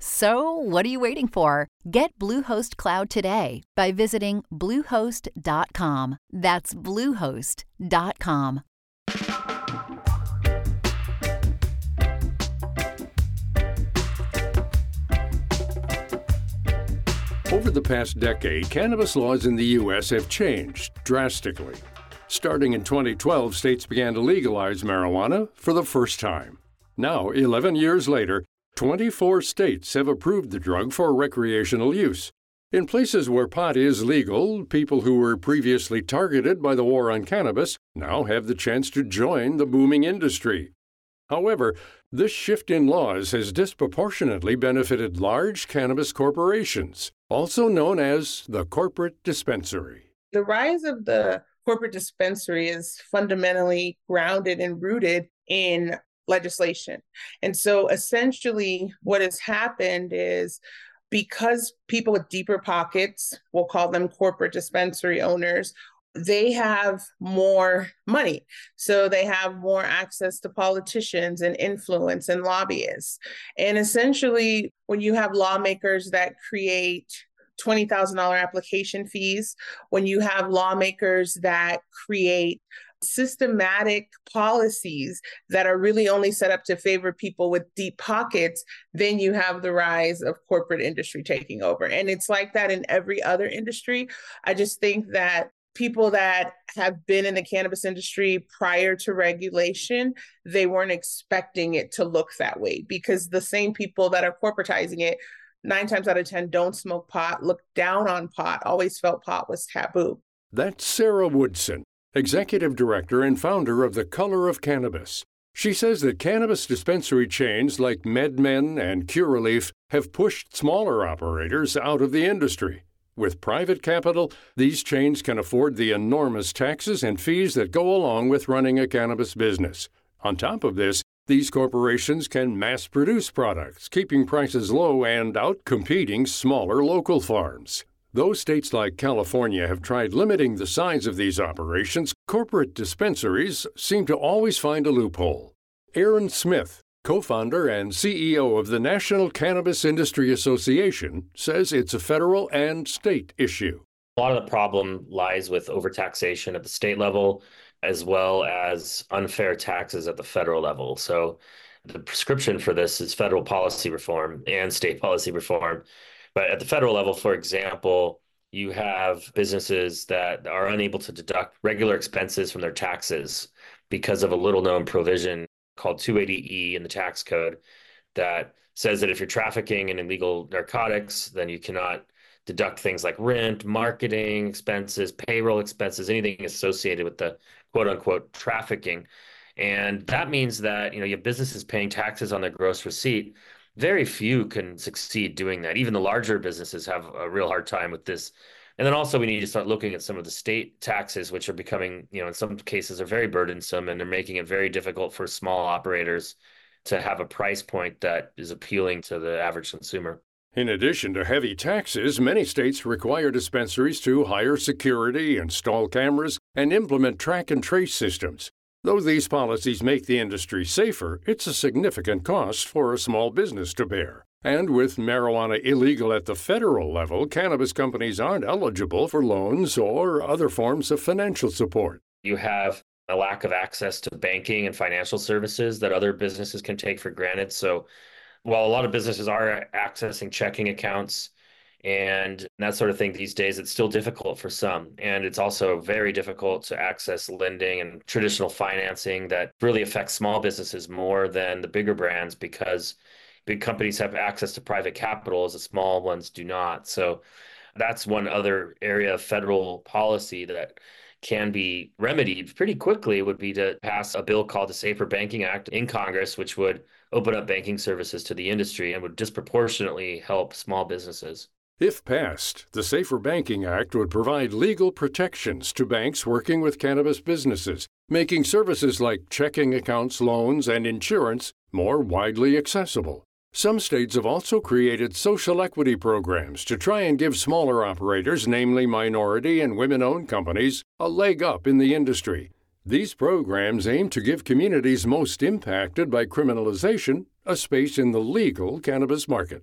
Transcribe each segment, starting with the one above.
So, what are you waiting for? Get Bluehost Cloud today by visiting Bluehost.com. That's Bluehost.com. Over the past decade, cannabis laws in the U.S. have changed drastically. Starting in 2012, states began to legalize marijuana for the first time. Now, 11 years later, 24 states have approved the drug for recreational use. In places where pot is legal, people who were previously targeted by the war on cannabis now have the chance to join the booming industry. However, this shift in laws has disproportionately benefited large cannabis corporations, also known as the corporate dispensary. The rise of the corporate dispensary is fundamentally grounded and rooted in legislation. And so essentially, what has happened is because people with deeper pockets, we'll call them corporate dispensary owners, they have more money. So they have more access to politicians and influence and lobbyists. And essentially, when you have lawmakers that create $20,000 application fees, when you have lawmakers that create systematic policies that are really only set up to favor people with deep pockets, then you have the rise of corporate industry taking over. And it's like that in every other industry. I just think that people that have been in the cannabis industry prior to regulation, they weren't expecting it to look that way because the same people that are corporatizing it nine times out of 10 don't smoke pot, look down on pot, always felt pot was taboo. That's Sarah Woodson, executive director and founder of The Color of Cannabis. She says that cannabis dispensary chains like MedMen and Curaleaf have pushed smaller operators out of the industry. With private capital, these chains can afford the enormous taxes and fees that go along with running a cannabis business. On top of this, these corporations can mass produce products, keeping prices low and outcompeting smaller local farms. Though states like California have tried limiting the size of these operations, corporate dispensaries seem to always find a loophole. Aaron Smith, co founder and CEO of the National Cannabis Industry Association, says it's a federal and state issue. A lot of the problem lies with overtaxation at the state level, as well as unfair taxes at the federal level. So, the prescription for this is federal policy reform and state policy reform. But at the federal level, for example, you have businesses that are unable to deduct regular expenses from their taxes because of a little known provision called 280E in the tax code that says that if you're trafficking in illegal narcotics, then you cannot deduct things like rent, marketing expenses, payroll expenses, anything associated with the quote unquote trafficking. And that means that you know your business is paying taxes on their gross receipt. Very few can succeed doing that. Even the larger businesses have a real hard time with this. And then also we need to start looking at some of the state taxes, which are becoming, you know, in some cases are very burdensome and they're making it very difficult for small operators to have a price point that is appealing to the average consumer. In addition to heavy taxes, many states require dispensaries to hire security, install cameras, and implement track and trace systems. Though these policies make the industry safer, it's a significant cost for a small business to bear. And with marijuana illegal at the federal level, cannabis companies aren't eligible for loans or other forms of financial support. You have a lack of access to banking and financial services that other businesses can take for granted. So, while a lot of businesses are accessing checking accounts and that sort of thing these days, it's still difficult for some. And it's also very difficult to access lending and traditional financing that really affects small businesses more than the bigger brands because big companies have access to private capital as the small ones do not. So that's one other area of federal policy that can be remedied pretty quickly would be to pass a bill called the Safer Banking Act in Congress, which would open up banking services to the industry and would disproportionately help small businesses. If passed, the Safer Banking Act would provide legal protections to banks working with cannabis businesses, making services like checking accounts, loans, and insurance more widely accessible. Some states have also created social equity programs to try and give smaller operators, namely minority and women owned companies, a leg up in the industry. These programs aim to give communities most impacted by criminalization a space in the legal cannabis market.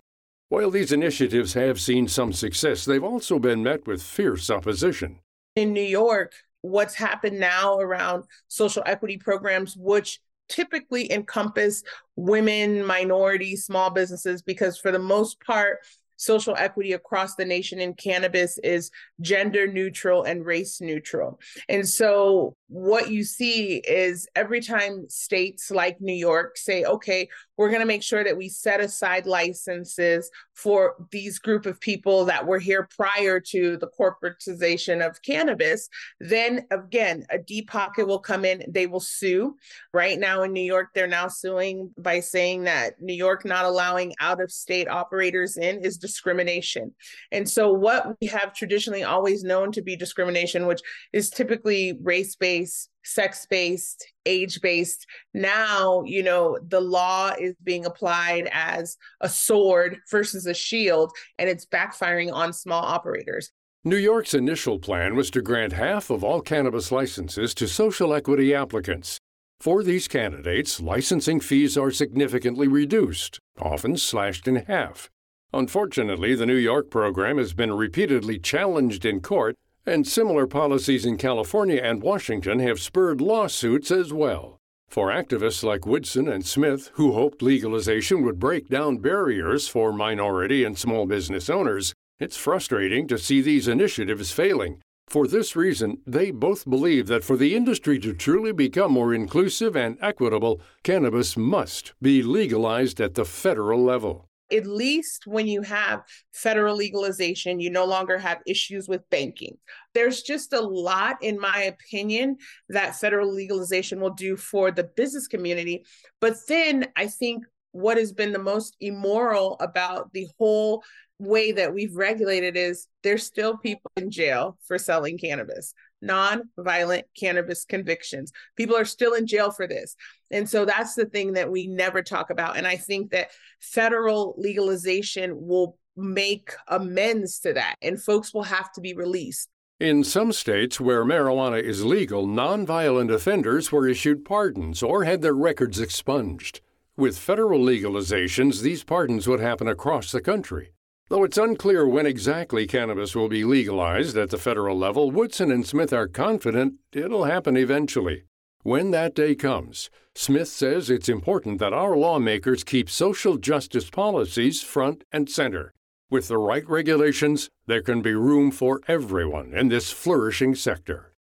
While these initiatives have seen some success, they've also been met with fierce opposition. In New York, what's happened now around social equity programs, which typically encompass women, minorities, small businesses, because for the most part, social equity across the nation in cannabis is gender neutral and race neutral. And so what you see is every time states like New York say, okay, we're going to make sure that we set aside licenses for these group of people that were here prior to the corporatization of cannabis, then again, a deep pocket will come in. They will sue. Right now in New York, they're now suing by saying that New York not allowing out of state operators in is discrimination. And so, what we have traditionally always known to be discrimination, which is typically race based sex based, age based. Now, you know, the law is being applied as a sword versus a shield, and it's backfiring on small operators. New York's initial plan was to grant half of all cannabis licenses to social equity applicants. For these candidates, licensing fees are significantly reduced, often slashed in half. Unfortunately, the New York program has been repeatedly challenged in court and similar policies in California and Washington have spurred lawsuits as well. For activists like Woodson and Smith, who hoped legalization would break down barriers for minority and small business owners, it's frustrating to see these initiatives failing. For this reason, they both believe that for the industry to truly become more inclusive and equitable, cannabis must be legalized at the federal level at least when you have federal legalization, you no longer have issues with banking. There's just a lot, in my opinion, that federal legalization will do for the business community. But then I think what has been the most immoral about the whole way that we've regulated is there's still people in jail for selling cannabis non-violent cannabis convictions. People are still in jail for this. And so that's the thing that we never talk about. And I think that federal legalization will make amends to that and folks will have to be released. In some states where marijuana is legal, nonviolent offenders were issued pardons or had their records expunged. With federal legalizations, these pardons would happen across the country. Though it's unclear when exactly cannabis will be legalized at the federal level, Woodson and Smith are confident it'll happen eventually. When that day comes, Smith says it's important that our lawmakers keep social justice policies front and center. With the right regulations, there can be room for everyone in this flourishing sector.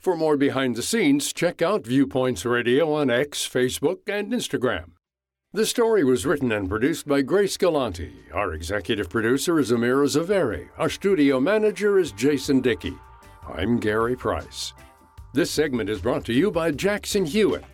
For more behind the scenes, check out Viewpoints Radio on X, Facebook, and Instagram. The story was written and produced by Grace Galanti. Our executive producer is Amira Zaveri. Our studio manager is Jason Dickey. I'm Gary Price. This segment is brought to you by Jackson Hewitt.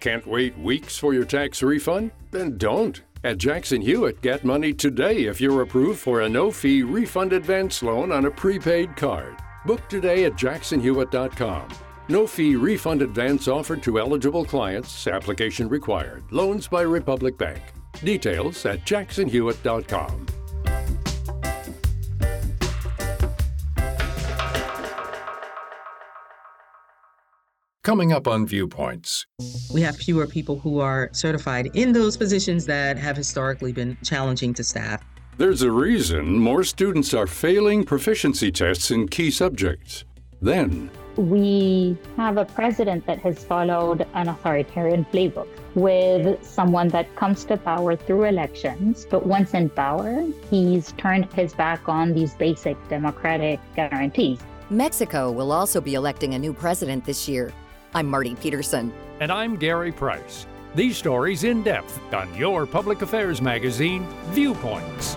Can't wait weeks for your tax refund? Then don't. At Jackson Hewitt, get money today if you're approved for a no fee refund advance loan on a prepaid card. Book today at jacksonhewitt.com. No fee refund advance offered to eligible clients. Application required. Loans by Republic Bank. Details at jacksonhewitt.com. Coming up on Viewpoints. We have fewer people who are certified in those positions that have historically been challenging to staff. There's a reason more students are failing proficiency tests in key subjects. Then, we have a president that has followed an authoritarian playbook with someone that comes to power through elections, but once in power, he's turned his back on these basic democratic guarantees. Mexico will also be electing a new president this year. I'm Marty Peterson. And I'm Gary Price. These stories in depth on your public affairs magazine, Viewpoints.